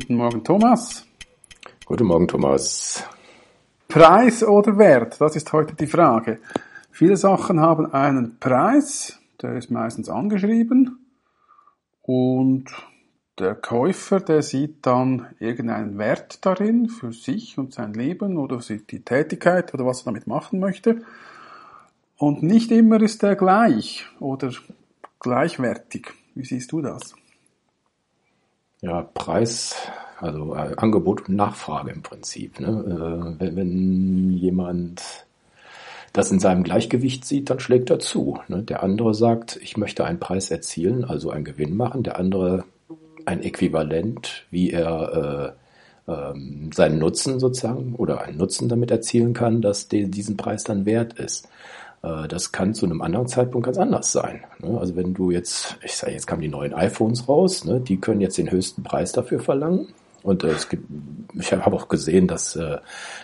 Guten Morgen, Thomas. Guten Morgen, Thomas. Preis oder Wert? Das ist heute die Frage. Viele Sachen haben einen Preis, der ist meistens angeschrieben und der Käufer, der sieht dann irgendeinen Wert darin für sich und sein Leben oder die Tätigkeit oder was er damit machen möchte. Und nicht immer ist er gleich oder gleichwertig. Wie siehst du das? Ja, Preis, also äh, Angebot und Nachfrage im Prinzip. Ne? Äh, wenn, wenn jemand das in seinem Gleichgewicht sieht, dann schlägt er zu. Ne? Der andere sagt, ich möchte einen Preis erzielen, also einen Gewinn machen. Der andere ein Äquivalent, wie er äh, ähm, seinen Nutzen sozusagen oder einen Nutzen damit erzielen kann, dass diesen Preis dann wert ist. Äh, das kann zu einem anderen Zeitpunkt ganz anders sein. Ne? Also wenn du jetzt, ich sage, jetzt kamen die neuen iPhones raus, ne? die können jetzt den höchsten Preis dafür verlangen. Und äh, es gibt, ich habe auch gesehen, dass äh,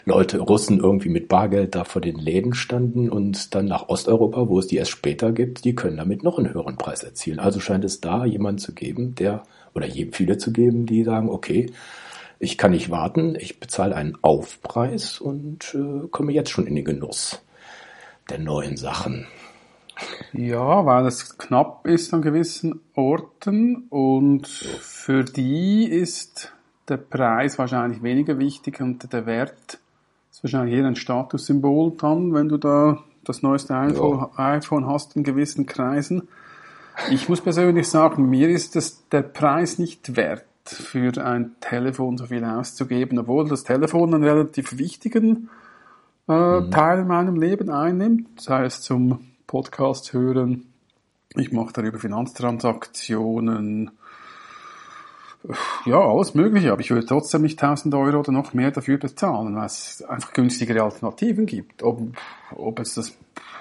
Leute, Russen irgendwie mit Bargeld da vor den Läden standen und dann nach Osteuropa, wo es die erst später gibt, die können damit noch einen höheren Preis erzielen. Also scheint es da jemanden zu geben, der, oder viele zu geben, die sagen, okay, ich kann nicht warten, ich bezahle einen Aufpreis und äh, komme jetzt schon in den Genuss der neuen Sachen. Ja, weil es knapp ist an gewissen Orten und für die ist der Preis wahrscheinlich weniger wichtig und der Wert ist wahrscheinlich eher ein Statussymbol dann, wenn du da das neueste iPhone, ja. iPhone hast in gewissen Kreisen. Ich muss persönlich sagen, mir ist es der Preis nicht wert, für ein Telefon so viel auszugeben, obwohl das Telefon einen relativ wichtigen äh, mhm. Teil in meinem Leben einnimmt, sei es zum Podcast hören, ich mache darüber Finanztransaktionen, ja, alles Mögliche, aber ich würde trotzdem nicht 1000 Euro oder noch mehr dafür bezahlen, weil es einfach günstigere Alternativen gibt. Ob, ob es das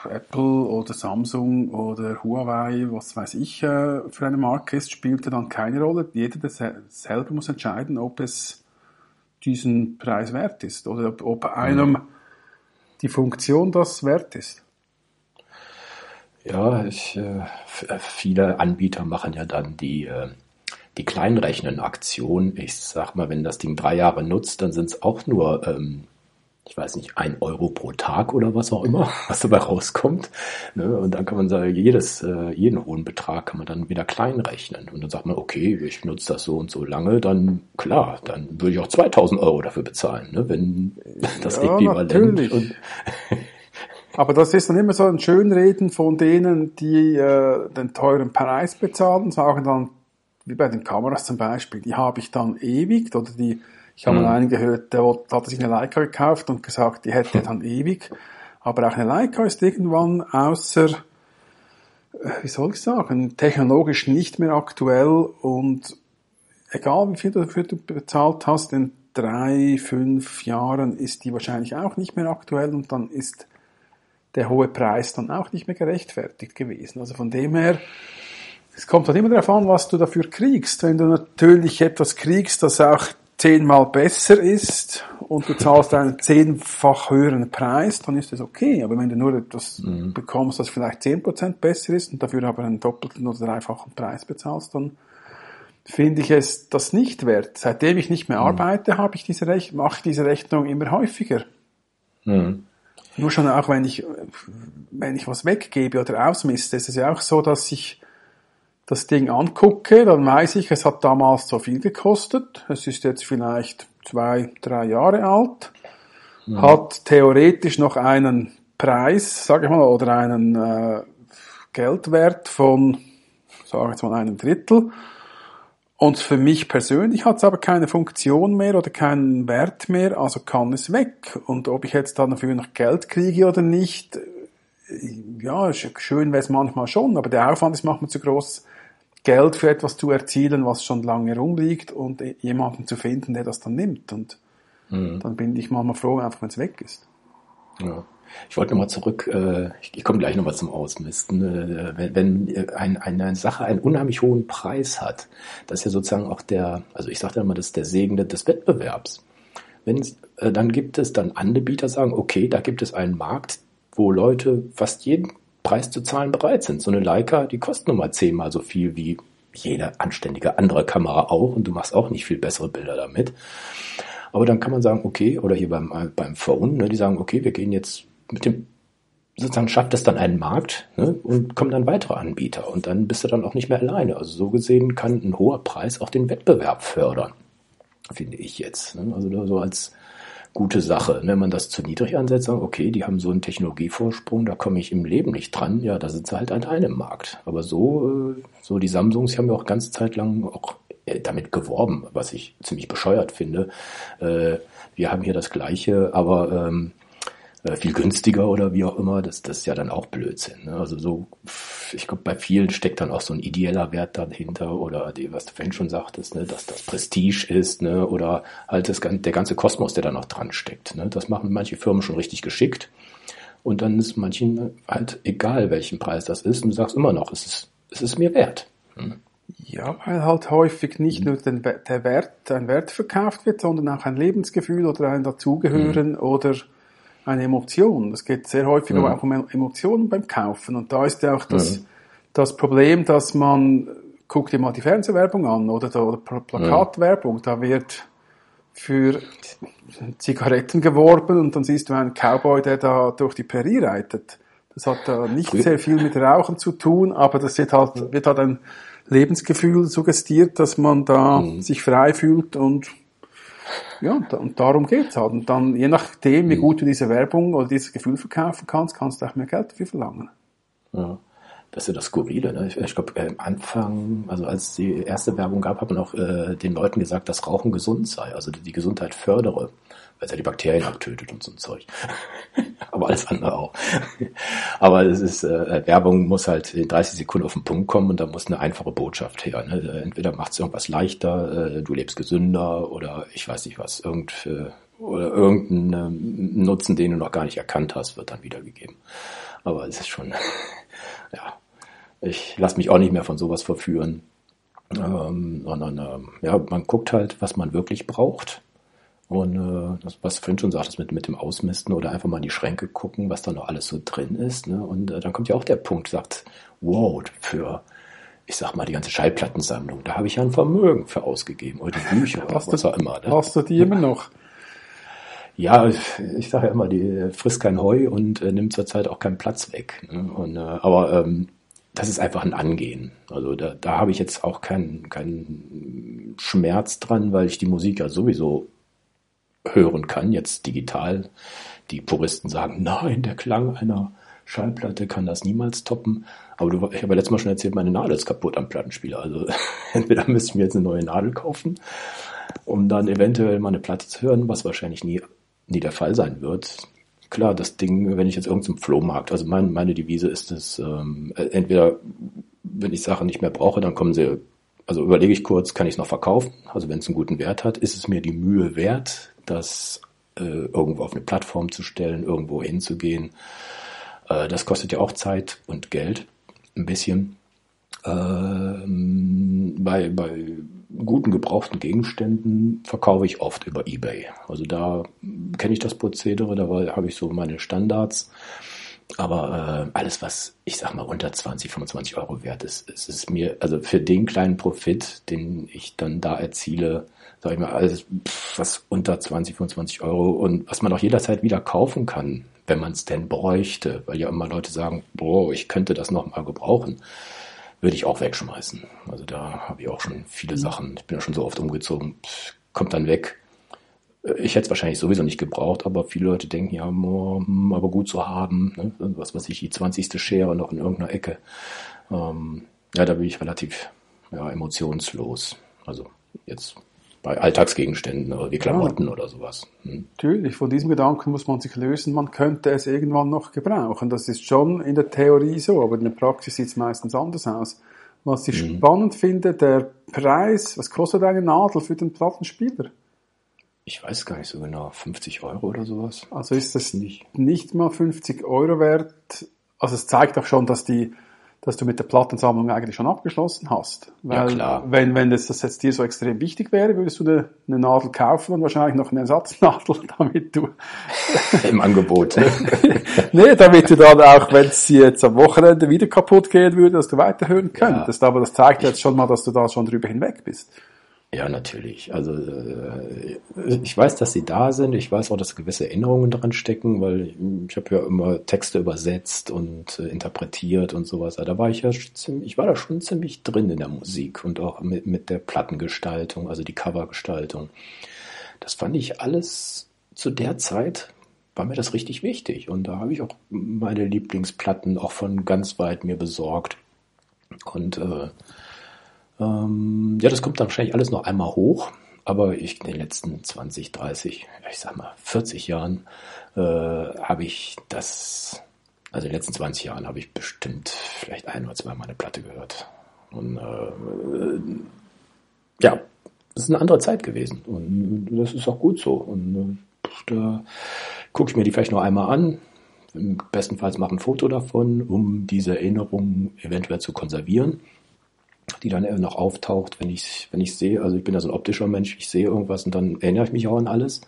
Apple oder Samsung oder Huawei, was weiß ich, äh, für eine Marke ist, spielte dann keine Rolle. Jeder selber muss entscheiden, ob es diesen Preis wert ist oder ob, ob einem mhm die Funktion das wert ist. Ja, ich, äh, viele Anbieter machen ja dann die, äh, die Kleinrechnen-Aktion. Ich sag mal, wenn das Ding drei Jahre nutzt, dann sind es auch nur ähm, ich weiß nicht, ein Euro pro Tag oder was auch immer, was dabei rauskommt. Ne? Und dann kann man sagen, jedes, äh, jeden hohen Betrag kann man dann wieder klein rechnen. Und dann sagt man, okay, ich nutze das so und so lange, dann klar, dann würde ich auch 2000 Euro dafür bezahlen, ne? wenn das ja, Äquivalent. Aber das ist dann immer so ein Schönreden von denen, die äh, den teuren Preis bezahlen, sagen dann, wie bei den Kameras zum Beispiel, die habe ich dann ewig oder die ich habe mhm. mal einen gehört, der hat sich eine Leica gekauft und gesagt, die hätte er dann ewig. Aber auch eine Leica ist irgendwann außer, äh, wie soll ich sagen, technologisch nicht mehr aktuell und egal wie viel du dafür bezahlt hast, in drei, fünf Jahren ist die wahrscheinlich auch nicht mehr aktuell und dann ist der hohe Preis dann auch nicht mehr gerechtfertigt gewesen. Also von dem her, es kommt halt immer darauf an, was du dafür kriegst. Wenn du natürlich etwas kriegst, das auch zehnmal besser ist und du zahlst einen zehnfach höheren Preis, dann ist das okay. Aber wenn du nur etwas mhm. bekommst, das vielleicht zehn Prozent besser ist und dafür aber einen doppelten oder dreifachen Preis bezahlst, dann finde ich es das nicht wert. Seitdem ich nicht mehr mhm. arbeite, habe ich diese Rech mache ich diese Rechnung immer häufiger. Mhm. Nur schon auch wenn ich, wenn ich was weggebe oder ausmiste, ist es ja auch so, dass ich das Ding angucke, dann weiß ich, es hat damals so viel gekostet. Es ist jetzt vielleicht zwei, drei Jahre alt, mhm. hat theoretisch noch einen Preis, sage ich mal, oder einen äh, Geldwert von, sage ich jetzt mal, einem Drittel. Und für mich persönlich hat es aber keine Funktion mehr oder keinen Wert mehr, also kann es weg. Und ob ich jetzt dann dafür noch Geld kriege oder nicht, ja, schön wäre es manchmal schon, aber der Aufwand ist manchmal zu groß, Geld für etwas zu erzielen, was schon lange rumliegt und jemanden zu finden, der das dann nimmt. Und mhm. dann bin ich manchmal froh, einfach wenn es weg ist. Ja. Ich wollte nochmal zurück, äh, ich, ich komme gleich nochmal zum Ausmisten. Äh, wenn wenn ein, eine Sache einen unheimlich hohen Preis hat, das ist ja sozusagen auch der, also ich sage immer, das ist der Segen des Wettbewerbs. Wenn, äh, dann gibt es dann Anbieter sagen, okay, da gibt es einen Markt, wo Leute fast jeden Preis zu zahlen bereit sind. So eine Leica, die kostet nun mal zehnmal so viel wie jede anständige andere Kamera auch und du machst auch nicht viel bessere Bilder damit. Aber dann kann man sagen, okay, oder hier beim, beim Phone, ne, die sagen, okay, wir gehen jetzt mit dem, sozusagen schafft es dann einen Markt ne, und kommen dann weitere Anbieter und dann bist du dann auch nicht mehr alleine. Also so gesehen kann ein hoher Preis auch den Wettbewerb fördern, finde ich jetzt. Ne? Also so als gute Sache. Wenn man das zu niedrig ansetzt, sagen, okay, die haben so einen Technologievorsprung, da komme ich im Leben nicht dran, ja, da sind sie halt an einem Markt. Aber so, äh, so die Samsungs, haben ja auch ganze Zeit lang auch äh, damit geworben, was ich ziemlich bescheuert finde. Äh, wir haben hier das Gleiche, aber ähm, äh, viel günstiger oder wie auch immer, das, das ist ja dann auch Blödsinn. Ne? Also so, ich glaube, bei vielen steckt dann auch so ein ideeller Wert dahinter oder die, was du vorhin schon sagtest, ne, dass das Prestige ist, ne, oder halt das, der ganze Kosmos, der da noch dran steckt. Ne? Das machen manche Firmen schon richtig geschickt. Und dann ist manchen halt egal, welchen Preis das ist, und du sagst immer noch, es ist, es ist mir wert. Hm? Ja, weil halt häufig nicht mhm. nur den, der Wert, ein Wert verkauft wird, sondern auch ein Lebensgefühl oder ein Dazugehören mhm. oder eine Emotion. Es geht sehr häufig mhm. auch um Emotionen beim Kaufen. Und da ist ja auch das, mhm. das Problem, dass man, guck dir mal die Fernsehwerbung an oder, oder Plakatwerbung, da wird für Zigaretten geworben und dann siehst du einen Cowboy, der da durch die Prärie reitet. Das hat da nicht sehr viel mit Rauchen zu tun, aber das wird halt, wird halt ein Lebensgefühl suggestiert, dass man da mhm. sich frei fühlt und ja, und darum geht's halt. Und dann, je nachdem, wie mhm. gut du diese Werbung oder dieses Gefühl verkaufen kannst, kannst du auch mehr Geld dafür verlangen. Ja. Das ist ja das Skurrile. Ne? Ich, ich glaube, äh, am Anfang, also als die erste Werbung gab, hat man auch äh, den Leuten gesagt, dass Rauchen gesund sei, also die Gesundheit fördere weil es ja die Bakterien abtötet und so ein Zeug. Aber alles andere auch. Aber es ist, äh, Werbung muss halt in 30 Sekunden auf den Punkt kommen und da muss eine einfache Botschaft her. Ne? Entweder macht es irgendwas leichter, äh, du lebst gesünder oder ich weiß nicht was, irgend, äh, oder irgendein Nutzen, den du noch gar nicht erkannt hast, wird dann wiedergegeben. Aber es ist schon, ja, ich lasse mich auch nicht mehr von sowas verführen. Ähm, sondern ähm, ja, man guckt halt, was man wirklich braucht und äh, das, was Finn schon sagt, das mit, mit dem Ausmisten oder einfach mal in die Schränke gucken, was da noch alles so drin ist. Ne? Und äh, dann kommt ja auch der Punkt, sagt, wow, für, ich sag mal, die ganze Schallplattensammlung, da habe ich ja ein Vermögen für ausgegeben. Oder die Bücher oder was auch immer. Ne? Hast du die immer noch? Ja, ich sage ja immer, die frisst kein Heu und äh, nimmt zurzeit auch keinen Platz weg. Ne? Und, äh, aber ähm, das ist einfach ein Angehen. Also da, da habe ich jetzt auch keinen keinen Schmerz dran, weil ich die Musik ja sowieso hören kann, jetzt digital. Die Puristen sagen, nein, der Klang einer Schallplatte kann das niemals toppen. Aber du, ich habe ja letztes Mal schon erzählt, meine Nadel ist kaputt am Plattenspieler. Also entweder müsste ich mir jetzt eine neue Nadel kaufen, um dann eventuell mal eine Platte zu hören, was wahrscheinlich nie, nie der Fall sein wird. Klar, das Ding, wenn ich jetzt irgendeinem Flohmarkt, also mein, meine Devise ist es, ähm, entweder wenn ich Sachen nicht mehr brauche, dann kommen sie, also überlege ich kurz, kann ich es noch verkaufen? Also wenn es einen guten Wert hat, ist es mir die Mühe wert, das äh, irgendwo auf eine Plattform zu stellen, irgendwo hinzugehen. Äh, das kostet ja auch Zeit und Geld, ein bisschen. Ähm, bei, bei guten gebrauchten Gegenständen verkaufe ich oft über eBay. Also da kenne ich das Prozedere, da habe ich so meine Standards. Aber äh, alles, was ich sag mal unter 20, 25 Euro wert ist, ist es mir, also für den kleinen Profit, den ich dann da erziele, sag ich mal, alles, was unter 20, 25 Euro und was man auch jederzeit wieder kaufen kann, wenn man es denn bräuchte, weil ja immer Leute sagen, boah, ich könnte das noch mal gebrauchen, würde ich auch wegschmeißen. Also da habe ich auch schon viele Sachen, ich bin ja schon so oft umgezogen, kommt dann weg. Ich hätte es wahrscheinlich sowieso nicht gebraucht, aber viele Leute denken ja, hm, aber gut zu haben, ne? was weiß ich, die 20. Schere noch in irgendeiner Ecke. Ähm, ja, da bin ich relativ ja, emotionslos. Also jetzt bei Alltagsgegenständen oder wie Klamotten ja. oder sowas. Hm. Natürlich, von diesem Gedanken muss man sich lösen, man könnte es irgendwann noch gebrauchen. Das ist schon in der Theorie so, aber in der Praxis sieht es meistens anders aus. Was ich mhm. spannend finde, der Preis, was kostet eine Nadel für den Plattenspieler? Ich weiß gar nicht so genau, 50 Euro oder sowas. Also ist das nicht, nicht mal 50 Euro wert. Also es zeigt auch schon, dass die dass du mit der Plattensammlung eigentlich schon abgeschlossen hast. Weil, Ja, klar. Wenn, wenn das, das jetzt dir so extrem wichtig wäre, würdest du eine, eine Nadel kaufen und wahrscheinlich noch eine Ersatznadel, damit du, Im Angebot. Ne? nee, damit du dann auch, wenn es jetzt am Wochenende wieder kaputt gehen würde, dass du weiterhören könntest. Aber das zeigt jetzt schon mal, dass du da schon drüber hinweg bist. Ja, natürlich. Also äh, ich weiß, dass sie da sind. Ich weiß auch, dass gewisse Erinnerungen dran stecken, weil ich habe ja immer Texte übersetzt und äh, interpretiert und sowas. Da war ich ja ziemlich, ich war da schon ziemlich drin in der Musik und auch mit, mit der Plattengestaltung, also die Covergestaltung. Das fand ich alles zu der Zeit war mir das richtig wichtig und da habe ich auch meine Lieblingsplatten auch von ganz weit mir besorgt und äh, ähm, ja, das kommt dann wahrscheinlich alles noch einmal hoch, aber ich in den letzten 20, 30, ich sag mal 40 Jahren äh, habe ich das, also in den letzten 20 Jahren habe ich bestimmt vielleicht ein oder zwei Mal eine Platte gehört. Und äh, ja, das ist eine andere Zeit gewesen und das ist auch gut so. Und äh, da gucke ich mir die vielleicht noch einmal an, bestenfalls mache ein Foto davon, um diese Erinnerung eventuell zu konservieren die dann noch auftaucht, wenn ich wenn ich sehe, also ich bin ja so ein optischer Mensch, ich sehe irgendwas und dann erinnere ich mich auch an alles.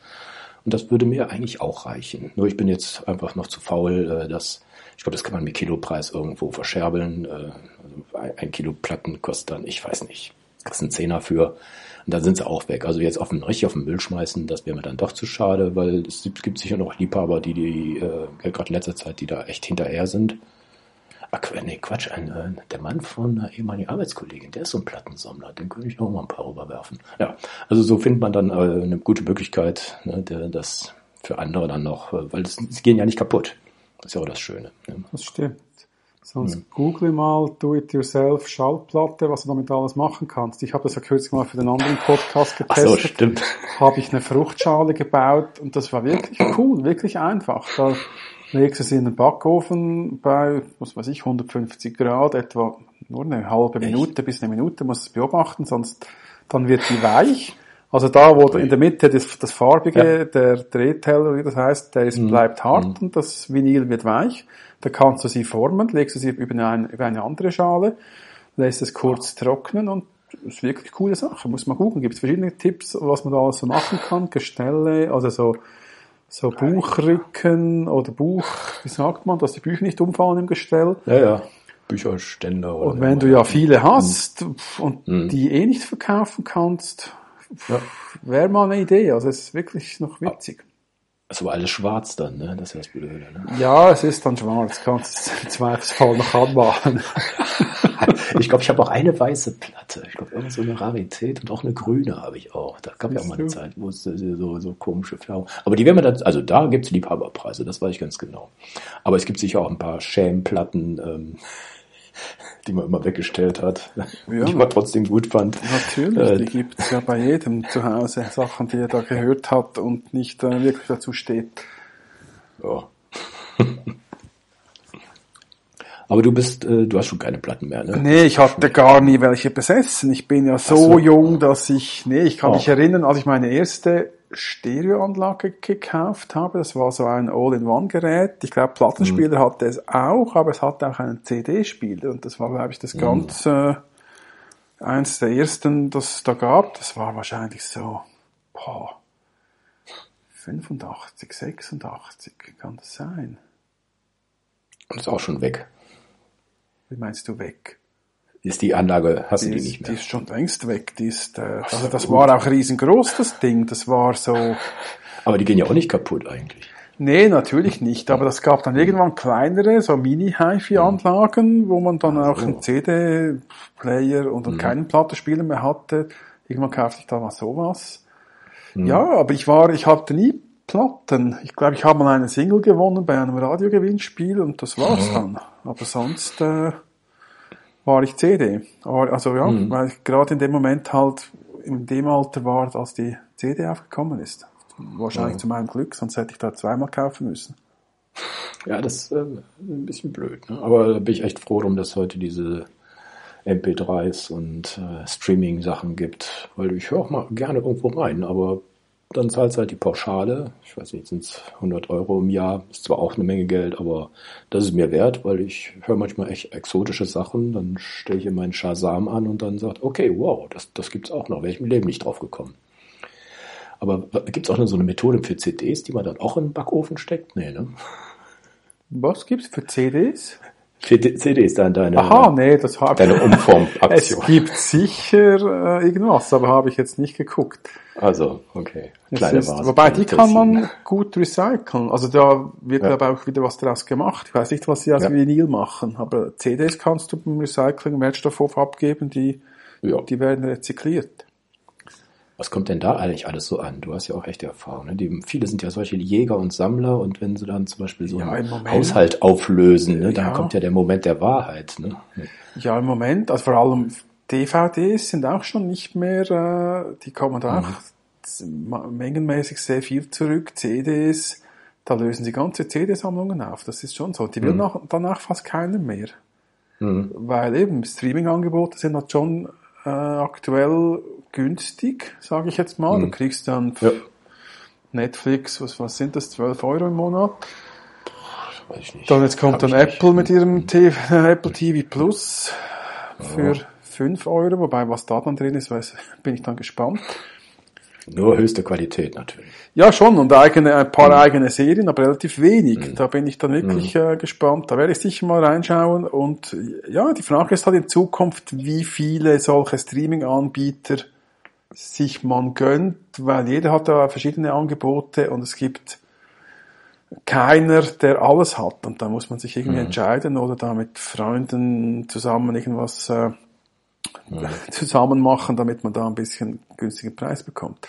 Und das würde mir eigentlich auch reichen. Nur ich bin jetzt einfach noch zu faul, äh, dass ich glaube, das kann man mit Kilopreis irgendwo verscherbeln. Äh, also ein Kilo Platten kostet dann, ich weiß nicht, das ist ein Zehner für. Und dann sind sie auch weg. Also jetzt auf den, richtig auf den Müll schmeißen, das wäre mir dann doch zu schade, weil es gibt sicher noch Liebhaber, die, die äh, gerade in letzter Zeit, die da echt hinterher sind. Ach, nee, Quatsch, ein, äh, der Mann von einer ehemaligen Arbeitskollegin, der ist so ein Plattensammler, den könnte ich noch mal ein paar rüberwerfen. Ja, also so findet man dann äh, eine gute Möglichkeit, ne, der, das für andere dann noch, äh, weil sie gehen ja nicht kaputt. Das ist ja auch das Schöne. Ne? Das stimmt. Sonst mhm. google mal Do-it-yourself Schallplatte, was du damit alles machen kannst. Ich habe das ja kürzlich mal für den anderen Podcast getestet. Ach so, stimmt. Habe ich eine Fruchtschale gebaut und das war wirklich cool, wirklich einfach. Da legst du sie in den Backofen bei, was weiß ich, 150 Grad, etwa nur eine halbe Minute Echt? bis eine Minute, musst du es beobachten, sonst dann wird die weich. Also da, wo in der Mitte das, das farbige, ja. der Drehteller, wie das heißt, der ist, mhm. bleibt hart mhm. und das Vinyl wird weich. Da kannst du sie formen, legst du sie über eine, über eine andere Schale, lässt es kurz trocknen und das ist wirklich eine coole Sache. Muss man gucken. Gibt es verschiedene Tipps, was man da alles so machen kann. Gestelle, also so, so Buchrücken oder Buch, wie sagt man, dass die Bücher nicht umfallen im Gestell. Ja, ja. Bücherständer. Oder und wenn du ja viele hast mhm. und mhm. die eh nicht verkaufen kannst, ja. wäre mal eine Idee. Also es ist wirklich noch witzig. Es war alles schwarz dann, ne? Das ist ja das Blöde, ne? Ja, es ist dann schwarz. Kannst du im Zweifelsfall noch anmachen. ich glaube, ich habe auch eine weiße Platte. Ich glaube, irgend so eine Rarität und auch eine grüne habe ich auch. Da gab ja auch mal eine Zeit, wo es so, so komische Farben. Aber die werden wir dann, also da gibt's Liebhaberpreise, das weiß ich ganz genau. Aber es gibt sicher auch ein paar Schämplatten, ähm, die man immer weggestellt hat, ja. die man trotzdem gut fand. Natürlich, äh, die gibt's ja bei jedem zu Hause, Sachen, die er da gehört hat und nicht äh, wirklich dazu steht. Ja. Aber du bist, äh, du hast schon keine Platten mehr, ne? Nee, ich hatte gar nie welche besessen. Ich bin ja so, so. jung, dass ich, nee, ich kann oh. mich erinnern, als ich meine erste Stereoanlage gekauft habe. Das war so ein All-in-One-Gerät. Ich glaube, Plattenspieler mhm. hatte es auch, aber es hatte auch einen CD-Spieler. Und das war, glaube ich, das mhm. ganz äh, eins der ersten, das es da gab. Das war wahrscheinlich so boah, 85, 86, kann das sein? Und ist auch schon weg. Wie meinst du weg? Ist die Anlage, hast die du die ist, nicht mehr? Die ist schon längst weg. Die ist, äh, also das war auch riesengroß, das Ding. Das war so. Aber die gehen ja auch nicht kaputt eigentlich. Nee, natürlich nicht. Aber das gab dann irgendwann kleinere, so Mini-HiFi-Anlagen, wo man dann auch einen CD-Player und mhm. keinen Plattenspieler mehr hatte. Irgendwann kaufte ich da mal sowas. Mhm. Ja, aber ich war, ich hatte nie Platten. Ich glaube, ich habe mal eine Single gewonnen bei einem Radiogewinnspiel und das war's mhm. dann. Aber sonst, äh, war ich CD. Also ja, mhm. weil ich gerade in dem Moment halt in dem Alter war, als die CD aufgekommen ist. Wahrscheinlich ja. zu meinem Glück, sonst hätte ich da zweimal kaufen müssen. Ja, das ist äh, ein bisschen blöd. Ne? Aber da bin ich echt froh drum, dass heute diese MP3s und äh, Streaming-Sachen gibt, weil ich höre auch mal gerne irgendwo rein, aber dann zahlst du halt die Pauschale. Ich weiß nicht, sind es 100 Euro im Jahr. Ist zwar auch eine Menge Geld, aber das ist mir wert, weil ich höre manchmal echt exotische Sachen. Dann stelle ich in meinen Shazam an und dann sagt, okay, wow, das, das gibt's auch noch. Wäre ich im Leben nicht drauf gekommen. Aber gibt's auch noch so eine Methode für CDs, die man dann auch in den Backofen steckt? Nee, ne? Was gibt's für CDs? CDs dann deine, Aha, nee, das habe deine Umformaktion. Es gibt sicher äh, irgendwas, aber habe ich jetzt nicht geguckt. Also, okay. Kleine ist, Vase wobei, die kann man gut recyceln. Also da wird Ja. aber auch wieder was draus gemacht. Ich weiß nicht, was sie aus Ja. Vinyl machen, aber CDs kannst du beim Recycling Wertstoffhof abgeben, die, Ja. die werden rezykliert. Was kommt denn da eigentlich alles so an? Du hast ja auch echte Erfahrung. Ne? Die, viele sind ja solche Jäger und Sammler und wenn sie dann zum Beispiel so Ja, einen Moment- Haushalt auflösen, ne, dann Ja. kommt ja der Moment der Wahrheit. Ne? Ja, im Moment, also vor allem DVDs sind auch schon nicht mehr, äh, die kommen da auch ma- mengenmäßig sehr viel zurück. CDs, da lösen sie ganze CD-Sammlungen auf. Das ist schon so. Die will nach, danach fast keiner mehr. Mhm. Weil eben Streaming-Angebote sind halt schon äh, aktuell günstig, sage ich jetzt mal. Du kriegst dann Ja. Netflix, was, was sind das, 12 Euro im Monat. Weiß ich nicht. Dann jetzt kommt Hab dann ich nicht. Apple mit ihrem TV, Apple TV Plus für 5 Euro, wobei was da dann drin ist, weiß, bin ich dann gespannt. Nur höchste Qualität natürlich. Ja, schon, und eigene, ein paar eigene Serien, aber relativ wenig. Da bin ich dann wirklich äh, gespannt. Da werde ich sicher mal reinschauen. Und ja, die Frage ist halt in Zukunft, wie viele solche Streaming-Anbieter sich man gönnt, weil jeder hat da verschiedene Angebote und es gibt keiner, der alles hat. Und da muss man sich irgendwie entscheiden oder da mit Freunden zusammen irgendwas äh, zusammen machen, damit man da ein bisschen günstigen Preis bekommt.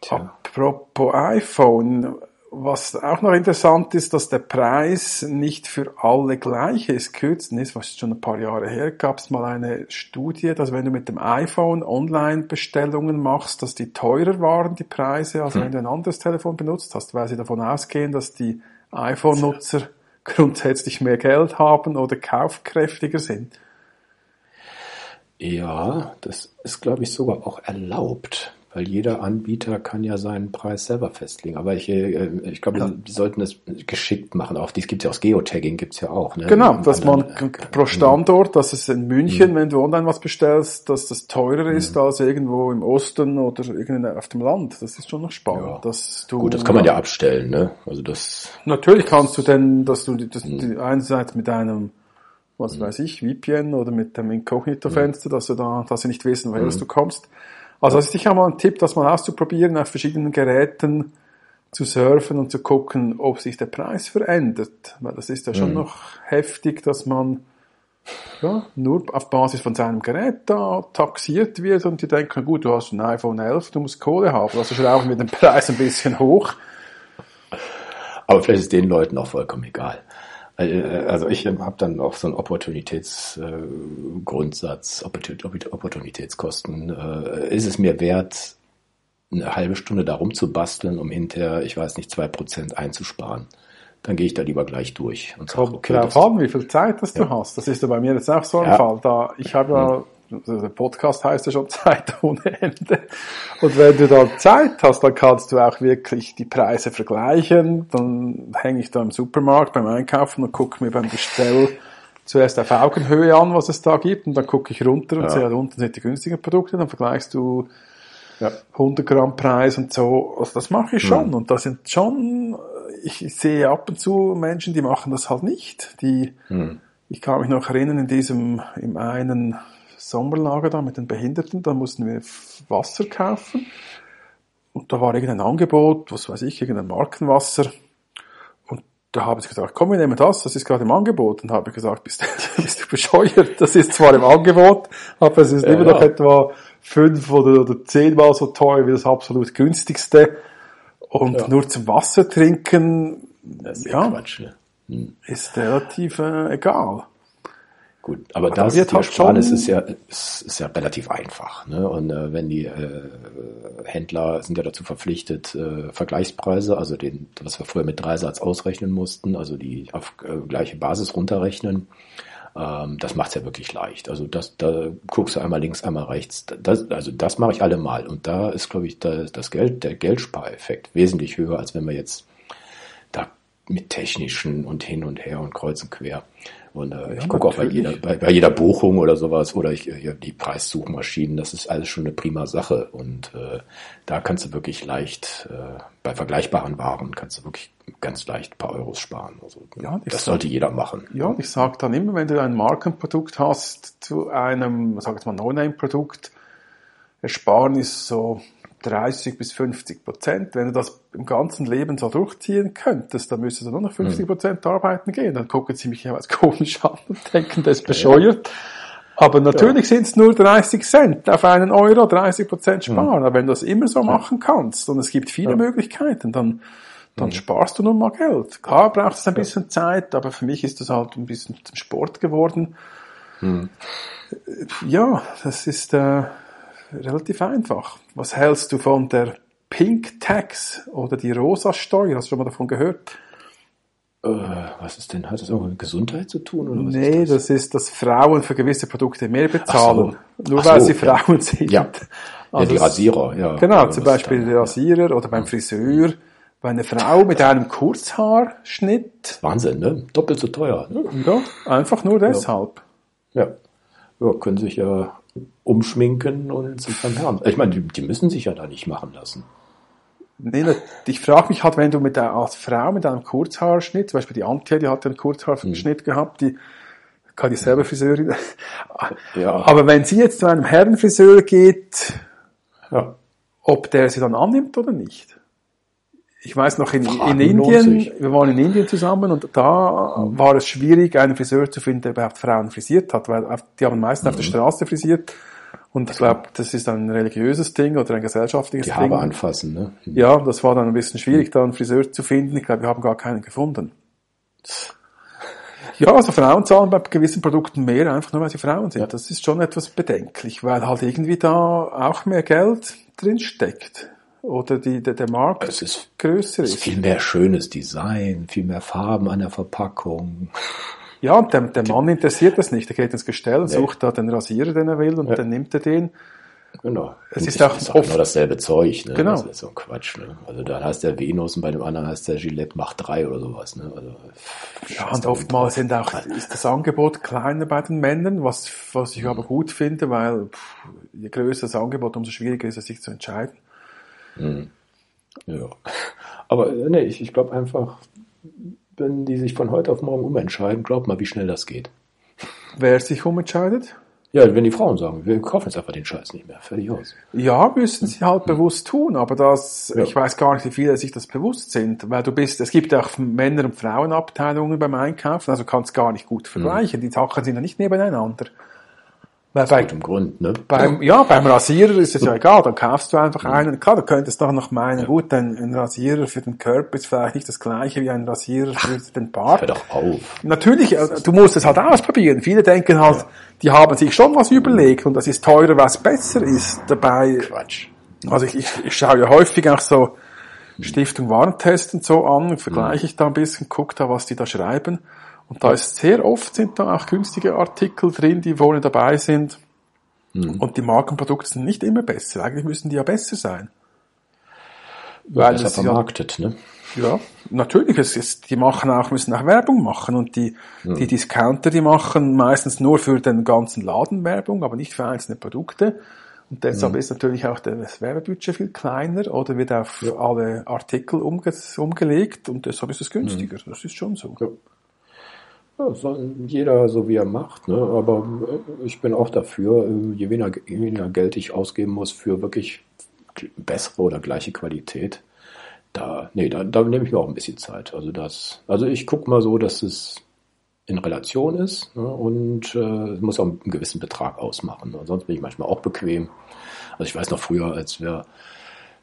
Tja. Apropos iPhone, was auch noch interessant ist, dass der Preis nicht für alle gleich ist. Kürzlich ist, was schon ein paar Jahre her, gab es mal eine Studie, dass wenn du mit dem iPhone Online-Bestellungen machst, dass die teurer waren, die Preise, als wenn du ein anderes Telefon benutzt hast, weil sie davon ausgehen, dass die iPhone-Nutzer grundsätzlich mehr Geld haben oder kaufkräftiger sind. Ja, das ist, glaube ich, sogar auch erlaubt, weil jeder Anbieter kann ja seinen Preis selber festlegen. Aber ich, äh, ich glaube, die sollten das geschickt machen. Auch dies gibt ja aus Geotagging gibt's ja auch. Ne? Genau, dass man pro Standort, dass es in München, wenn du online was bestellst, dass das teurer ist als irgendwo im Osten oder irgendwo auf dem Land. Das ist schon noch spannend. Ja. Dass du, Gut, das kann man ja abstellen, ne? Also das, Natürlich kannst du denn, dass du die, dass die einerseits mit einem, was weiß ich, VPN oder mit dem Inkognito-Fenster, dass du da, dass sie nicht wissen, woher du kommst. Also das ist sicher mal ein Tipp, das mal auszuprobieren, auf verschiedenen Geräten zu surfen und zu gucken, ob sich der Preis verändert. Weil das ist ja schon noch heftig, dass man ja, nur auf Basis von seinem Gerät da taxiert wird und die denken, gut, du hast ein iPhone 11, du musst Kohle haben. Also schrauben wir den Preis ein bisschen hoch. aber vielleicht ist den Leuten auch vollkommen egal. Äh, Also ich habe dann auch so einen Opportunitätsgrundsatz, Opportunitätskosten. Äh, Ist es mir wert, eine halbe Stunde da rumzubasteln, um hinterher, ich weiß nicht, zwei Prozent einzusparen? Dann gehe ich da lieber gleich durch und sage, okay, drauf das, an, wie viel Zeit das du hast. Das ist ja bei mir jetzt auch so ein Ja. Fall. Da, ich habe ja, also der Podcast heißt ja schon Zeit ohne Ende. Und wenn du dann Zeit hast, dann kannst du auch wirklich die Preise vergleichen. Dann hänge ich da im Supermarkt beim Einkaufen und gucke mir beim Bestell zuerst auf Augenhöhe an, was es da gibt. Und dann gucke ich runter und Ja. sehe, da unten sind die günstigen Produkte. Dann vergleichst du ja. 100 Gramm Preis und so. Also das mache ich schon. Und da sind schon, ich sehe ab und zu Menschen, die machen das halt nicht. Die, ich kann mich noch erinnern, in diesem, im einen Sommerlager da mit den Behinderten, da mussten wir Wasser kaufen. Und da war irgendein Angebot, was weiß ich, irgendein Markenwasser. Und da haben sie gesagt, komm, wir nehmen das, das ist gerade im Angebot. Und habe ich gesagt, bist, du- bist du bescheuert? Das ist zwar im Angebot, aber es ist Ja, immer noch ja. etwa fünf oder, oder zehnmal so teuer wie das absolut günstigste. Und Ja. nur zum Wasser trinken, ja, Quatsch. Ne? ist relativ äh, egal. Gut, aber da das wird die halt Ersparnis schon- ist ja, ist, ist ja relativ einfach. Ne? Und äh, wenn die äh, Händler sind ja dazu verpflichtet, äh, Vergleichspreise, also den, was wir vorher mit Dreisatz ausrechnen mussten, also die auf äh, gleiche Basis runterrechnen. Ähm, das macht's ja wirklich leicht. Also das, da guckst du einmal links, einmal rechts. Das, also das mache ich alle mal. Und da ist, glaube ich, da, das Geld, der Geldspareffekt wesentlich höher, als wenn wir jetzt da mit technischen und hin und her und kreuz und quer. Und äh, ich gucke auch bei jeder, bei, bei jeder Buchung oder sowas oder ich hier die Preissuchmaschinen, das ist alles schon eine prima Sache. Und äh, da kannst du wirklich leicht, äh, bei vergleichbaren Waren kannst du wirklich ganz leicht ein paar Euros sparen. Also, Ja, das sag- sollte jeder machen. Ja, und ich sage dann immer, wenn du ein Markenprodukt hast zu einem, sag ich mal, No-Name-Produkt, Ersparnis so 30 bis 50 Prozent. Wenn du das im ganzen Leben so durchziehen könntest, dann müsstest du nur noch 50 Prozent arbeiten gehen. Dann gucken sie mich jeweils komisch an und denken, das ist bescheuert. Aber natürlich sind es nur 30 Cent auf einen Euro, 30 Prozent sparen. Aber wenn du das immer so machen kannst und es gibt viele Möglichkeiten, dann, dann sparst du nun mal Geld. Klar braucht es ein bisschen Zeit, aber für mich ist das halt ein bisschen zum Sport geworden. Ja, das ist äh, relativ einfach. Was hältst du von der Pink Tax oder die Rosa Steuer? Hast du schon mal davon gehört? Äh, was ist denn? Hat das irgendwas mit Gesundheit zu tun? Oder was nee, ist das? das ist, dass Frauen für gewisse Produkte mehr bezahlen. So. Nur Ach weil so, sie ja. Frauen sind. Ja. Also ja, die Rasierer, ja. Genau, Oder zum Beispiel der Rasierer oder beim Friseur. Bei einer Frau mit einem Kurzhaarschnitt. Wahnsinn, ne? Doppelt so teuer. Ne? Ja, einfach nur deshalb. Ja. ja. Können sich ja umschminken und sich beim Herrn. Ich meine, die, die müssen sich ja da nicht machen lassen. Nee, ne, ich frage mich halt, wenn du mit der, als Frau mit einem Kurzhaarschnitt, zum Beispiel die Antje, die hat einen Kurzhaarschnitt Mhm. gehabt, die kann dieselbe Friseurin. Ja. Aber wenn sie jetzt zu einem Herrenfriseur geht, Ja. ob der sie dann annimmt oder nicht. Ich weiß noch, in, in Indien. Mhm. wir waren in Indien zusammen und da war es schwierig, einen Friseur zu finden, der überhaupt Frauen frisiert hat, weil die haben meistens Mhm. auf der Straße frisiert. Und ich glaube, das ist ein religiöses Ding oder ein gesellschaftliches Die Ding. Haare anfassen, ne? Ja, das war dann ein bisschen schwierig, da einen Friseur zu finden. Ich glaube, wir haben gar keinen gefunden. Ja, also Frauen zahlen bei gewissen Produkten mehr, einfach nur weil sie Frauen sind. Das ist schon etwas bedenklich, weil halt irgendwie da auch mehr Geld drin steckt. Oder die, der, der Markt Es ist, größer es ist ist. viel mehr schönes Design, viel mehr Farben an der Verpackung. Ja, und der, der Mann interessiert das nicht. Er geht ins Gestell und sucht da den Rasierer, den er will, und dann nimmt er den. Genau. Es Und ist auch ist oft- genau dasselbe Zeug, ne? Genau. Das ist so ein Quatsch, ne? Also da heißt der Venus und bei dem anderen heißt der Gillette macht drei oder sowas, ne? Also, Ja, und oftmals sind auch, ist das Angebot kleiner bei den Männern, was, was ich aber gut finde, weil pff, je größer das Angebot, umso schwieriger ist es, sich zu entscheiden. Ja. Aber äh, nee, ich, ich glaube einfach, wenn die sich von heute auf morgen umentscheiden, glaub mal, wie schnell das geht. Wer sich umentscheidet? Ja, wenn die Frauen sagen, wir kaufen jetzt einfach den Scheiß nicht mehr, fertig aus. Ja, müssen sie halt bewusst tun, aber das, Ja. ich weiß gar nicht, wie viele sich das bewusst sind, weil du bist, es gibt auch Männer- und Frauenabteilungen beim Einkaufen, also kannst gar nicht gut vergleichen, die Sachen sind ja nicht nebeneinander. Weil bei, Gutem Grund, ne? beim, ja, beim Rasierer ist es ja egal, dann kaufst du einfach einen. Klar, du könntest doch noch meinen, gut, ein, ein Rasierer für den Körper ist vielleicht nicht das gleiche wie ein Rasierer für den Bart. Hör doch auf. Natürlich, äh, du musst es halt ausprobieren. Viele denken halt, die haben sich schon was überlegt und das ist teurer, was besser ist. Dabei, Quatsch. also ich, ich, ich schaue ja häufig auch so Stiftung Warentest und so an, vergleiche ich da ein bisschen, gucke da, was die da schreiben. Und da ist sehr oft sind da auch günstige Artikel drin, die vorne dabei sind. Und die Markenprodukte sind nicht immer besser. Eigentlich müssen die ja besser sein. Weil das besser ja- vermarktet, ne? Ja, natürlich. Es ist, die machen auch, müssen auch Werbung machen und die, die Discounter, die machen meistens nur für den ganzen Laden Werbung, aber nicht für einzelne Produkte. Und deshalb ist natürlich auch das Werbebudget viel kleiner oder wird auf alle Artikel umge umgelegt und deshalb ist es günstiger. Das ist schon so. Ja. Ja, jeder so wie er macht, ne? aber äh, ich bin auch dafür, äh, je weniger, je weniger Geld ich ausgeben muss für wirklich bessere oder gleiche Qualität, da, nee, da, da nehme ich mir auch ein bisschen Zeit. Also das, also ich gucke mal so, dass es in Relation ist ne? und äh, muss auch einen gewissen Betrag ausmachen. Sonst bin ich manchmal auch bequem. Also ich weiß noch früher, als wir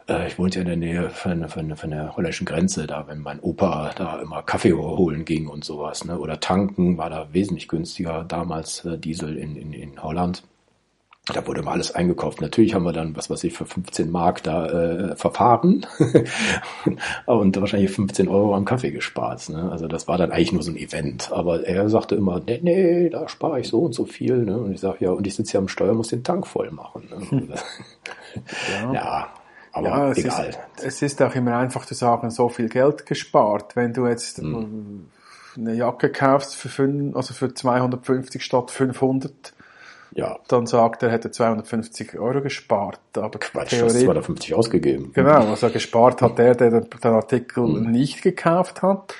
äh, ich wohnte ja in der Nähe von, von, von der holländischen Grenze, da wenn mein Opa da immer Kaffee holen ging und sowas, ne? Oder tanken war da wesentlich günstiger, damals äh, Diesel in, in, in Holland. Da wurde mal alles eingekauft. Natürlich haben wir dann, was weiß ich, für 15 Mark da äh, verfahren und wahrscheinlich 15 Euro am Kaffee gespart. Ne? Also das war dann eigentlich nur so ein Event. Aber er sagte immer, nee, nee, da spare ich so und so viel. Ne? Und ich sage, ja, und ich sitze hier am Steuer, muss den Tank voll machen. Ne? Ja. ja, aber Ja, es egal. ist, es ist auch immer einfach zu sagen, so viel Geld gespart. Wenn du jetzt Hm. eine Jacke kaufst für, fünf, also für 250 statt 500, Ja, dann sagt er, er hätte 250 Euro gespart. Aber Quatsch, theoretisch, 250 ausgegeben. genau, also gespart hat der, der den den Artikel Hm. nicht gekauft hat.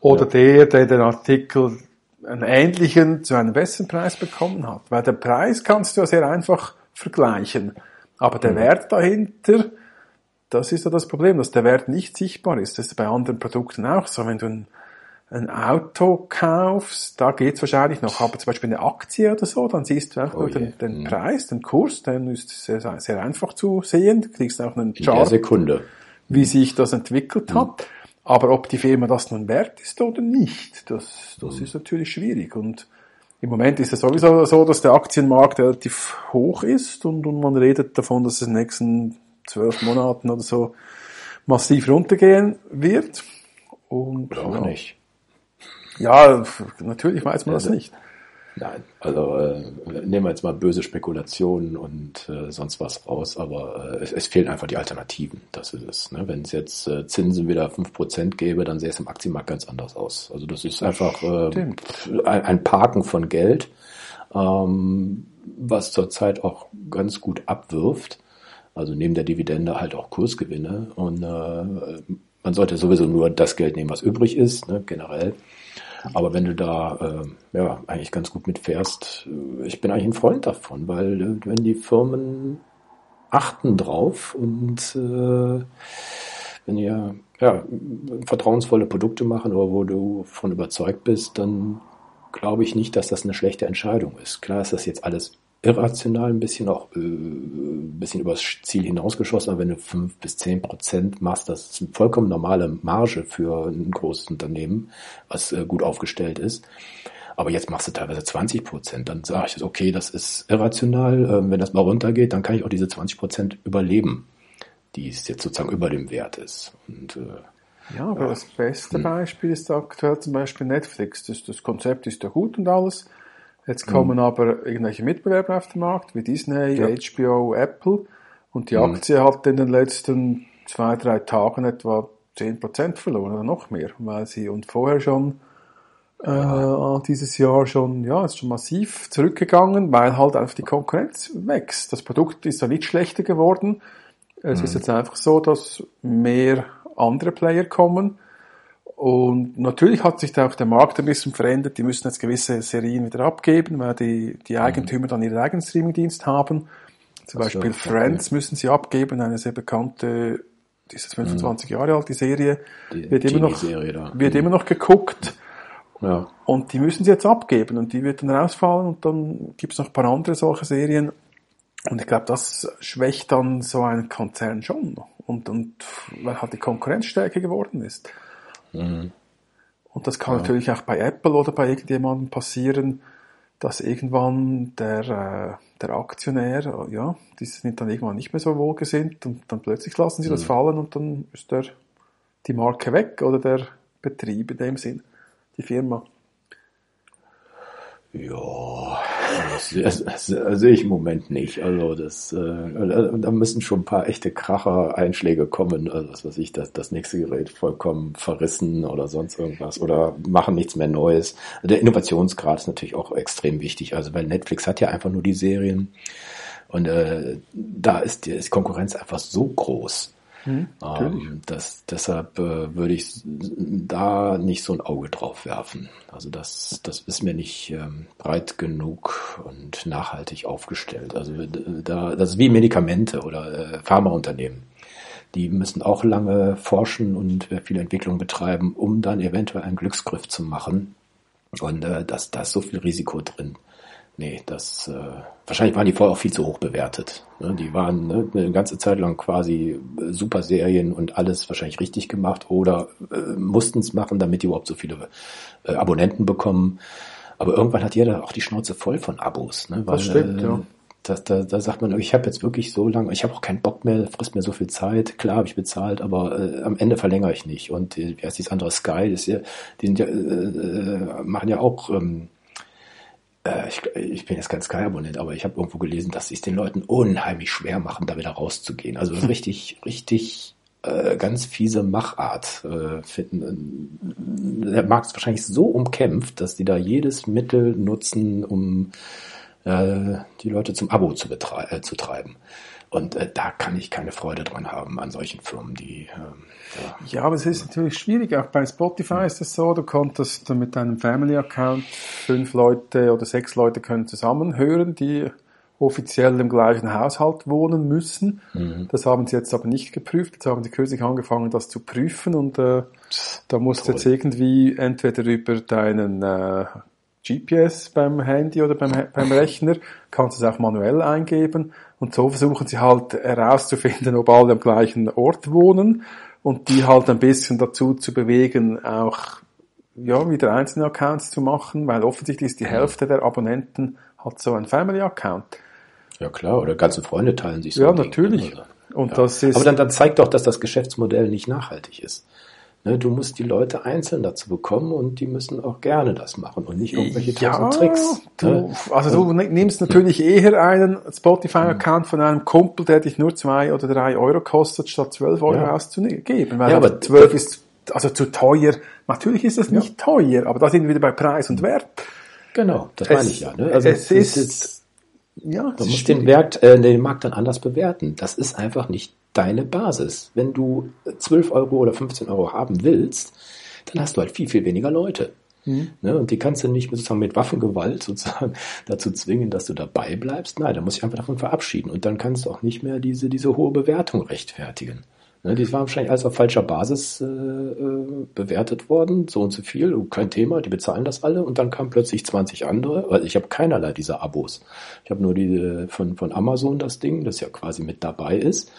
Oder Ja. der, der den Artikel einen ähnlichen zu einem besseren Preis bekommen hat. Weil der Preis kannst du ja sehr einfach vergleichen. Aber der Wert dahinter, das ist ja das Problem, dass der Wert nicht sichtbar ist. Das ist bei anderen Produkten auch so. Wenn du ein, ein Auto kaufst, da geht's wahrscheinlich noch. Aber zum Beispiel eine Aktie oder so, dann siehst du einfach Oh nur den, den Mhm. Preis, den Kurs, den ist sehr, sehr einfach zu sehen. Du kriegst auch einen Chart Sekunde. wie sich das entwickelt hat. Aber ob die Firma das nun wert ist oder nicht, das, das ist natürlich schwierig. Und im Moment ist es sowieso so, dass der Aktienmarkt relativ hoch ist und, und man redet davon, dass es in den nächsten zwölf Monaten oder so massiv runtergehen wird. Und Oder auch ja, nicht. ja, natürlich weiß man das Also- nicht. Nein, also äh, nehmen wir jetzt mal böse Spekulationen und äh, sonst was raus, aber äh, es, es fehlen einfach die Alternativen. Das ist es. Ne? Wenn es jetzt äh, Zinsen wieder 5% gäbe, dann sähe es im Aktienmarkt ganz anders aus. Also das ist einfach äh, ein, ein Parken von Geld, ähm, was zurzeit auch ganz gut abwirft. Also neben der Dividende halt auch Kursgewinne. Und äh, man sollte sowieso nur das Geld nehmen, was übrig ist, ne, generell. Aber wenn du da äh, ja eigentlich ganz gut mitfährst, äh, ich bin eigentlich ein Freund davon, weil äh, wenn die Firmen achten drauf und äh, wenn ihr ja, vertrauensvolle Produkte machen oder wo du von überzeugt bist, dann glaube ich nicht, dass das eine schlechte Entscheidung ist. Klar ist das jetzt alles irrational, ein bisschen auch äh, ein bisschen übers Ziel hinausgeschossen, aber wenn du fünf bis zehn Prozent machst, das ist eine vollkommen normale Marge für ein großes Unternehmen, was äh, gut aufgestellt ist. Aber jetzt machst du teilweise 20 Prozent, dann sage ich, okay, das ist irrational. Ähm, wenn das mal runtergeht, dann kann ich auch diese 20 Prozent überleben, die es jetzt sozusagen über dem Wert ist. Und äh, Ja, aber das beste Beispiel ist aktuell zum Beispiel Netflix. Das, das Konzept ist ja gut und alles. Jetzt kommen aber irgendwelche Mitbewerber auf den Markt, wie Disney, Ja. HBO, Apple. Und die Aktie hat in den letzten zwei, drei Tagen etwa 10% verloren oder noch mehr, weil sie und vorher schon äh, dieses Jahr schon, ja, ist schon massiv zurückgegangen, weil halt einfach die Konkurrenz wächst. Das Produkt ist ja nicht schlechter geworden. Es ist jetzt einfach so, dass mehr andere Player kommen. Und natürlich hat sich da auch der Markt ein bisschen verändert. Die müssen jetzt gewisse Serien wieder abgeben, weil die, die Eigentümer dann ihren eigenen Streamingdienst haben. Zum Ach so, Beispiel okay. Friends müssen sie abgeben, eine sehr bekannte, die ist jetzt 25 Jahre alt, die Serie, Die wird immer noch, da. wird immer noch geguckt. ja, Und die müssen sie jetzt abgeben und die wird dann rausfallen und dann gibt's noch ein paar andere solche Serien. Und ich glaube, das schwächt dann so einen Konzern schon. Und, und weil halt die Konkurrenz stärker geworden ist. Mhm. Und das kann natürlich auch bei Apple oder bei irgendjemandem passieren, dass irgendwann der, äh, der Aktionär, ja, die sind dann irgendwann nicht mehr so wohlgesinnt und dann plötzlich lassen sie das fallen und dann ist der, die Marke weg oder der Betrieb in dem Sinn, die Firma. Ja, das, das, das sehe ich im Moment nicht. Also das, äh, da müssen schon ein paar echte Kracher-Einschläge kommen. Also was weiß ich, dass das nächste Gerät vollkommen verrissen oder sonst irgendwas oder machen nichts mehr Neues. Der Innovationsgrad ist natürlich auch extrem wichtig. Also weil Netflix hat ja einfach nur die Serien und äh, da ist die ist Konkurrenz einfach so groß. Ähm, das, deshalb äh, würde ich da nicht so ein Auge drauf werfen. Also das, das ist mir nicht ähm, breit genug und nachhaltig aufgestellt. Also äh, da, das ist wie Medikamente oder äh, Pharmaunternehmen. Die müssen auch lange forschen und äh, viel Entwicklung betreiben, um dann eventuell einen Glücksgriff zu machen. Und äh, da ist so viel Risiko drin. Nee, das äh, wahrscheinlich waren die vorher auch viel zu hoch bewertet. Ne? Die waren ne, eine ganze Zeit lang quasi äh, super Serien und alles wahrscheinlich richtig gemacht oder äh, mussten es machen, damit die überhaupt so viele äh, Abonnenten bekommen. Aber irgendwann hat jeder auch die Schnauze voll von Abos, ne? weil stimmt, äh, ja. Da, da, da sagt man, ich habe jetzt wirklich so lange, ich habe auch keinen Bock mehr, frisst mir so viel Zeit. Klar habe ich bezahlt, aber äh, am Ende verlängere ich nicht. Und äh, wie heißt dieses andere Sky, das ist ja, die sind ja, äh, äh, machen ja auch ähm, äh, ich, ich, bin jetzt kein Sky-Abonnent, aber ich habe irgendwo gelesen, dass sie es den Leuten unheimlich schwer machen, da wieder rauszugehen. Also richtig, richtig äh, ganz fiese Machart äh, finden. Der Markt ist wahrscheinlich so umkämpft, dass die da jedes Mittel nutzen, um äh, die Leute zum Abo zu, äh, zu treiben. Und äh, da kann ich keine Freude dran haben an solchen Firmen, die. Ähm, ja. ja, aber es ist natürlich schwierig. Auch bei Spotify ist es so, du konntest mit deinem Family Account fünf Leute oder sechs Leute können zusammenhören, die offiziell im gleichen Haushalt wohnen müssen. Mhm. Das haben sie jetzt aber nicht geprüft. Jetzt haben sie kürzlich angefangen, das zu prüfen und äh, da musst du jetzt irgendwie entweder über deinen äh, GPS beim Handy oder beim, beim Rechner, kannst du es auch manuell eingeben und so versuchen sie halt herauszufinden, ob alle am gleichen Ort wohnen und die halt ein bisschen dazu zu bewegen, auch ja, wieder einzelne Accounts zu machen, weil offensichtlich ist die Hälfte der Abonnenten hat so ein Family Account. Ja klar, oder ganze Freunde teilen sich so. Ja, natürlich. Und ja. das ist Aber dann, dann zeigt doch, dass das Geschäftsmodell nicht nachhaltig ist. Ne, du musst die Leute einzeln dazu bekommen und die müssen auch gerne das machen und nicht irgendwelche ja, tausend Tricks. Du, ne? Also du nimmst natürlich eher einen Spotify-Account von einem Kumpel, der dich nur zwei oder drei Euro kostet, statt zwölf Euro ja. auszugeben. Weil ja, aber zwölf ist also zu teuer. Natürlich ist es nicht teuer, aber da sind wir wieder bei Preis und Wert. Genau, das es, meine ich ja. Ne? Also es ist, ist ja, du musst den, Wert, äh, den Markt dann anders bewerten. Das ist einfach nicht deine Basis. Wenn du 12 Euro oder 15 Euro haben willst, dann hast du halt viel, viel weniger Leute. Mhm. Ne? Und die kannst du nicht sozusagen mit Waffengewalt sozusagen dazu zwingen, dass du dabei bleibst. Nein, da muss ich einfach davon verabschieden. Und dann kannst du auch nicht mehr diese, diese hohe Bewertung rechtfertigen. Ne, die war wahrscheinlich alles auf falscher Basis äh, äh, bewertet worden, so und so viel, kein Thema, die bezahlen das alle und dann kamen plötzlich 20 andere. Also ich habe keinerlei dieser Abos. Ich habe nur die von, von Amazon das Ding, das ja quasi mit dabei ist.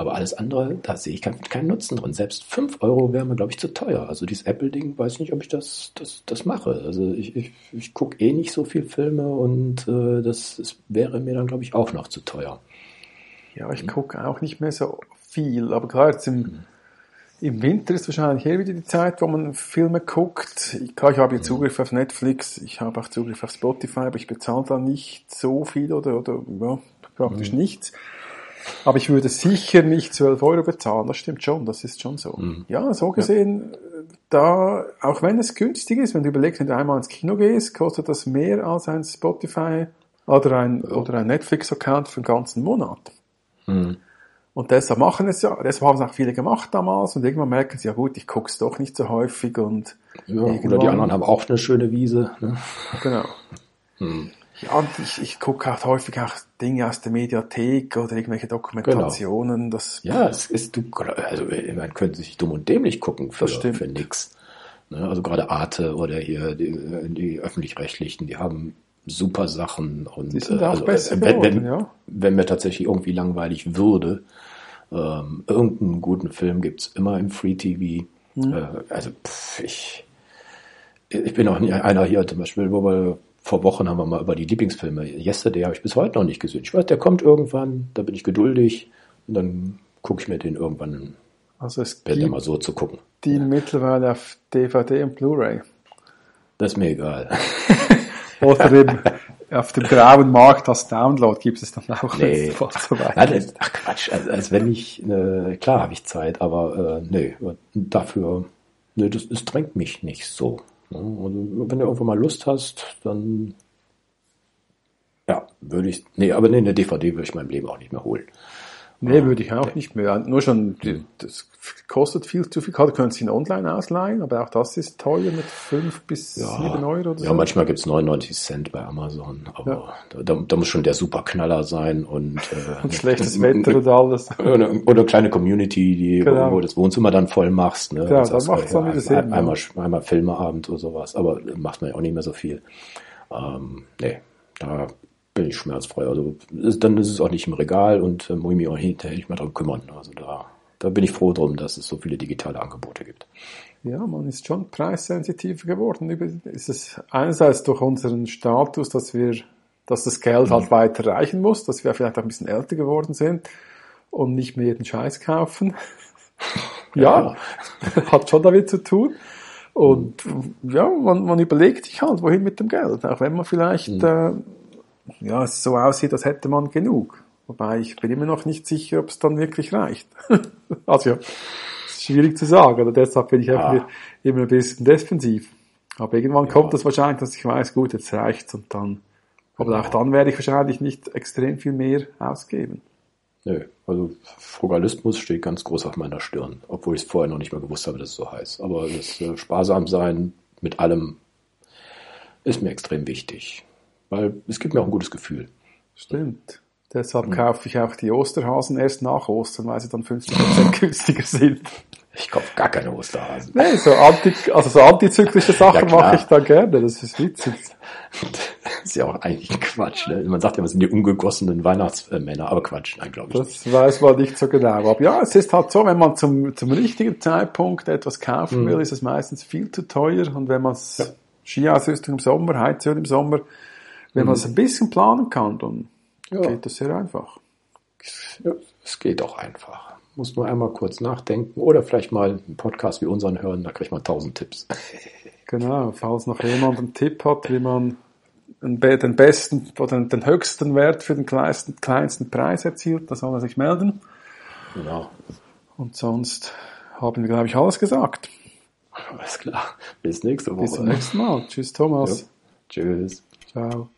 Aber alles andere, da sehe ich keinen, keinen Nutzen drin. Selbst 5 Euro wäre mir, glaube ich, zu teuer. Also dieses Apple-Ding, weiß nicht, ob ich das, das, das mache. Also ich, ich, ich gucke eh nicht so viel Filme und äh, das, das wäre mir dann, glaube ich, auch noch zu teuer. Ja, ich gucke auch nicht mehr so viel. Aber klar, jetzt im, mhm. im Winter ist wahrscheinlich eher wieder die Zeit, wo man Filme guckt. Klar, ich habe hier Zugriff auf Netflix, ich habe auch Zugriff auf Spotify, aber ich bezahle da nicht so viel oder, oder ja, praktisch mhm. nichts. Aber ich würde sicher nicht 12 Euro bezahlen, das stimmt schon, das ist schon so. Mhm. Ja, so gesehen, ja. da, auch wenn es günstig ist, wenn du überlegst, wenn du einmal ins Kino gehst, kostet das mehr als ein Spotify oder ein, ja. oder ein Netflix-Account für den ganzen Monat. Mhm. Und deshalb machen es ja, deshalb haben es auch viele gemacht damals und irgendwann merken sie, ja gut, ich gucke es doch nicht so häufig und ja, oder die anderen haben auch eine schöne Wiese. Ne? Genau. Hm. Ja, und ich, ich gucke auch häufig auch Dinge aus der Mediathek oder irgendwelche Dokumentationen. Genau. Das ja, es ist du, also man könnte sich dumm und dämlich gucken für, für nix. Ne? Also gerade Arte oder hier die, die öffentlich-rechtlichen, die haben super Sachen und die sind auch also, besser wenn, geworden, wenn, ja. wenn mir tatsächlich irgendwie langweilig würde, ähm, irgendeinen guten Film gibt's immer im Free TV. Mhm. Äh, also pff, ich, ich bin auch nicht einer hier zum Beispiel, wo wir vor Wochen haben wir mal über die Lieblingsfilme. Yesterday habe ich bis heute noch nicht gesehen. Ich weiß, der kommt irgendwann, da bin ich geduldig und dann gucke ich mir den irgendwann. Also es gibt mal so zu gucken. Die ja. mittlerweile auf DVD und Blu-ray. Das ist mir egal. Oder eben auf dem grauen Markt als Download gibt es dann auch nee. weit Ach Quatsch, also, als wenn ich, äh, klar habe ich Zeit, aber äh, nee, dafür, nee, das, das drängt mich nicht so. Ne? Also, wenn du irgendwann mal Lust hast, dann ja, würde ich, nee, aber nee, eine DVD würde ich meinem Leben auch nicht mehr holen. Nee, würde ich auch nee. nicht mehr. Nur schon, das kostet viel zu viel. Klar, können Sie ihn online ausleihen, aber auch das ist teuer mit fünf bis ja, sieben Euro oder so. Ja, manchmal gibt's 99 Cent bei Amazon, aber ja. da, da, muss schon der Superknaller sein und, äh, und schlechtes Wetter und alles. Oder, oder kleine Community, die, genau. wo, du das Wohnzimmer dann voll machst. Ne? Ja, dann macht es dann wieder Sinn. Einmal, einmal Filmeabend oder sowas, aber macht man ja auch nicht mehr so viel. Ähm, nee, da bin ich schmerzfrei. Also ist, dann ist es auch nicht im Regal und äh, muss ich mich auch hinterher nicht mehr darum kümmern. Also da, da bin ich froh drum, dass es so viele digitale Angebote gibt. Ja, man ist schon preissensitiver geworden. Ist es einerseits durch unseren Status, dass wir dass das Geld halt weiter reichen muss, dass wir vielleicht auch ein bisschen älter geworden sind und nicht mehr jeden Scheiß kaufen. ja, hat schon damit zu tun. Und ja, man, man überlegt sich halt, wohin mit dem Geld, auch wenn man vielleicht äh, ja, es so aussieht, als hätte man genug. Wobei ich bin immer noch nicht sicher, ob es dann wirklich reicht. also ja, ist schwierig zu sagen, oder deshalb bin ich einfach Ja. immer ein bisschen defensiv. Aber irgendwann kommt das wahrscheinlich, dass ich weiß, gut, jetzt reicht's und dann, aber auch dann werde ich wahrscheinlich nicht extrem viel mehr ausgeben. Nö, also Frugalismus steht ganz groß auf meiner Stirn, obwohl ich es vorher noch nicht mal gewusst habe, dass es so heißt. Aber das äh, Sparsamsein mit allem ist mir extrem wichtig, weil es gibt mir auch ein gutes Gefühl. Stimmt. Deshalb kaufe ich auch die Osterhasen erst nach Ostern, weil sie dann 50% günstiger sind. Ich kaufe gar keine Osterhasen. Nee, so, anti, also so antizyklische Sachen Ja, mache ich dann gerne, das ist witzig. Das ist ja auch eigentlich Quatsch. Ne? Man sagt ja, was sind die ungegossenen Weihnachtsmänner, aber Quatsch, nein, glaube ich nicht. Das weiß man nicht so genau. Aber ja, es ist halt so, wenn man zum, zum richtigen Zeitpunkt etwas kaufen will, ist es meistens viel zu teuer. Und wenn man es Skiausrüstung im Sommer, Heizöl im Sommer, wenn man es ein bisschen planen kann, dann Ja. geht das sehr einfach. Ja, es geht auch einfach. Muss nur einmal kurz nachdenken oder vielleicht mal einen Podcast wie unseren hören, da kriegt man tausend Tipps. Genau, falls noch jemand einen Tipp hat, wie man den be- den besten oder den höchsten Wert für den kleinsten, kleinsten Preis erzielt, da soll er sich melden. Genau. Und sonst haben wir, glaube ich, alles gesagt. Alles klar. Bis nächste Woche. Bis zum nächsten Mal. Tschüss, Thomas. Ja. Tschüss. Ciao.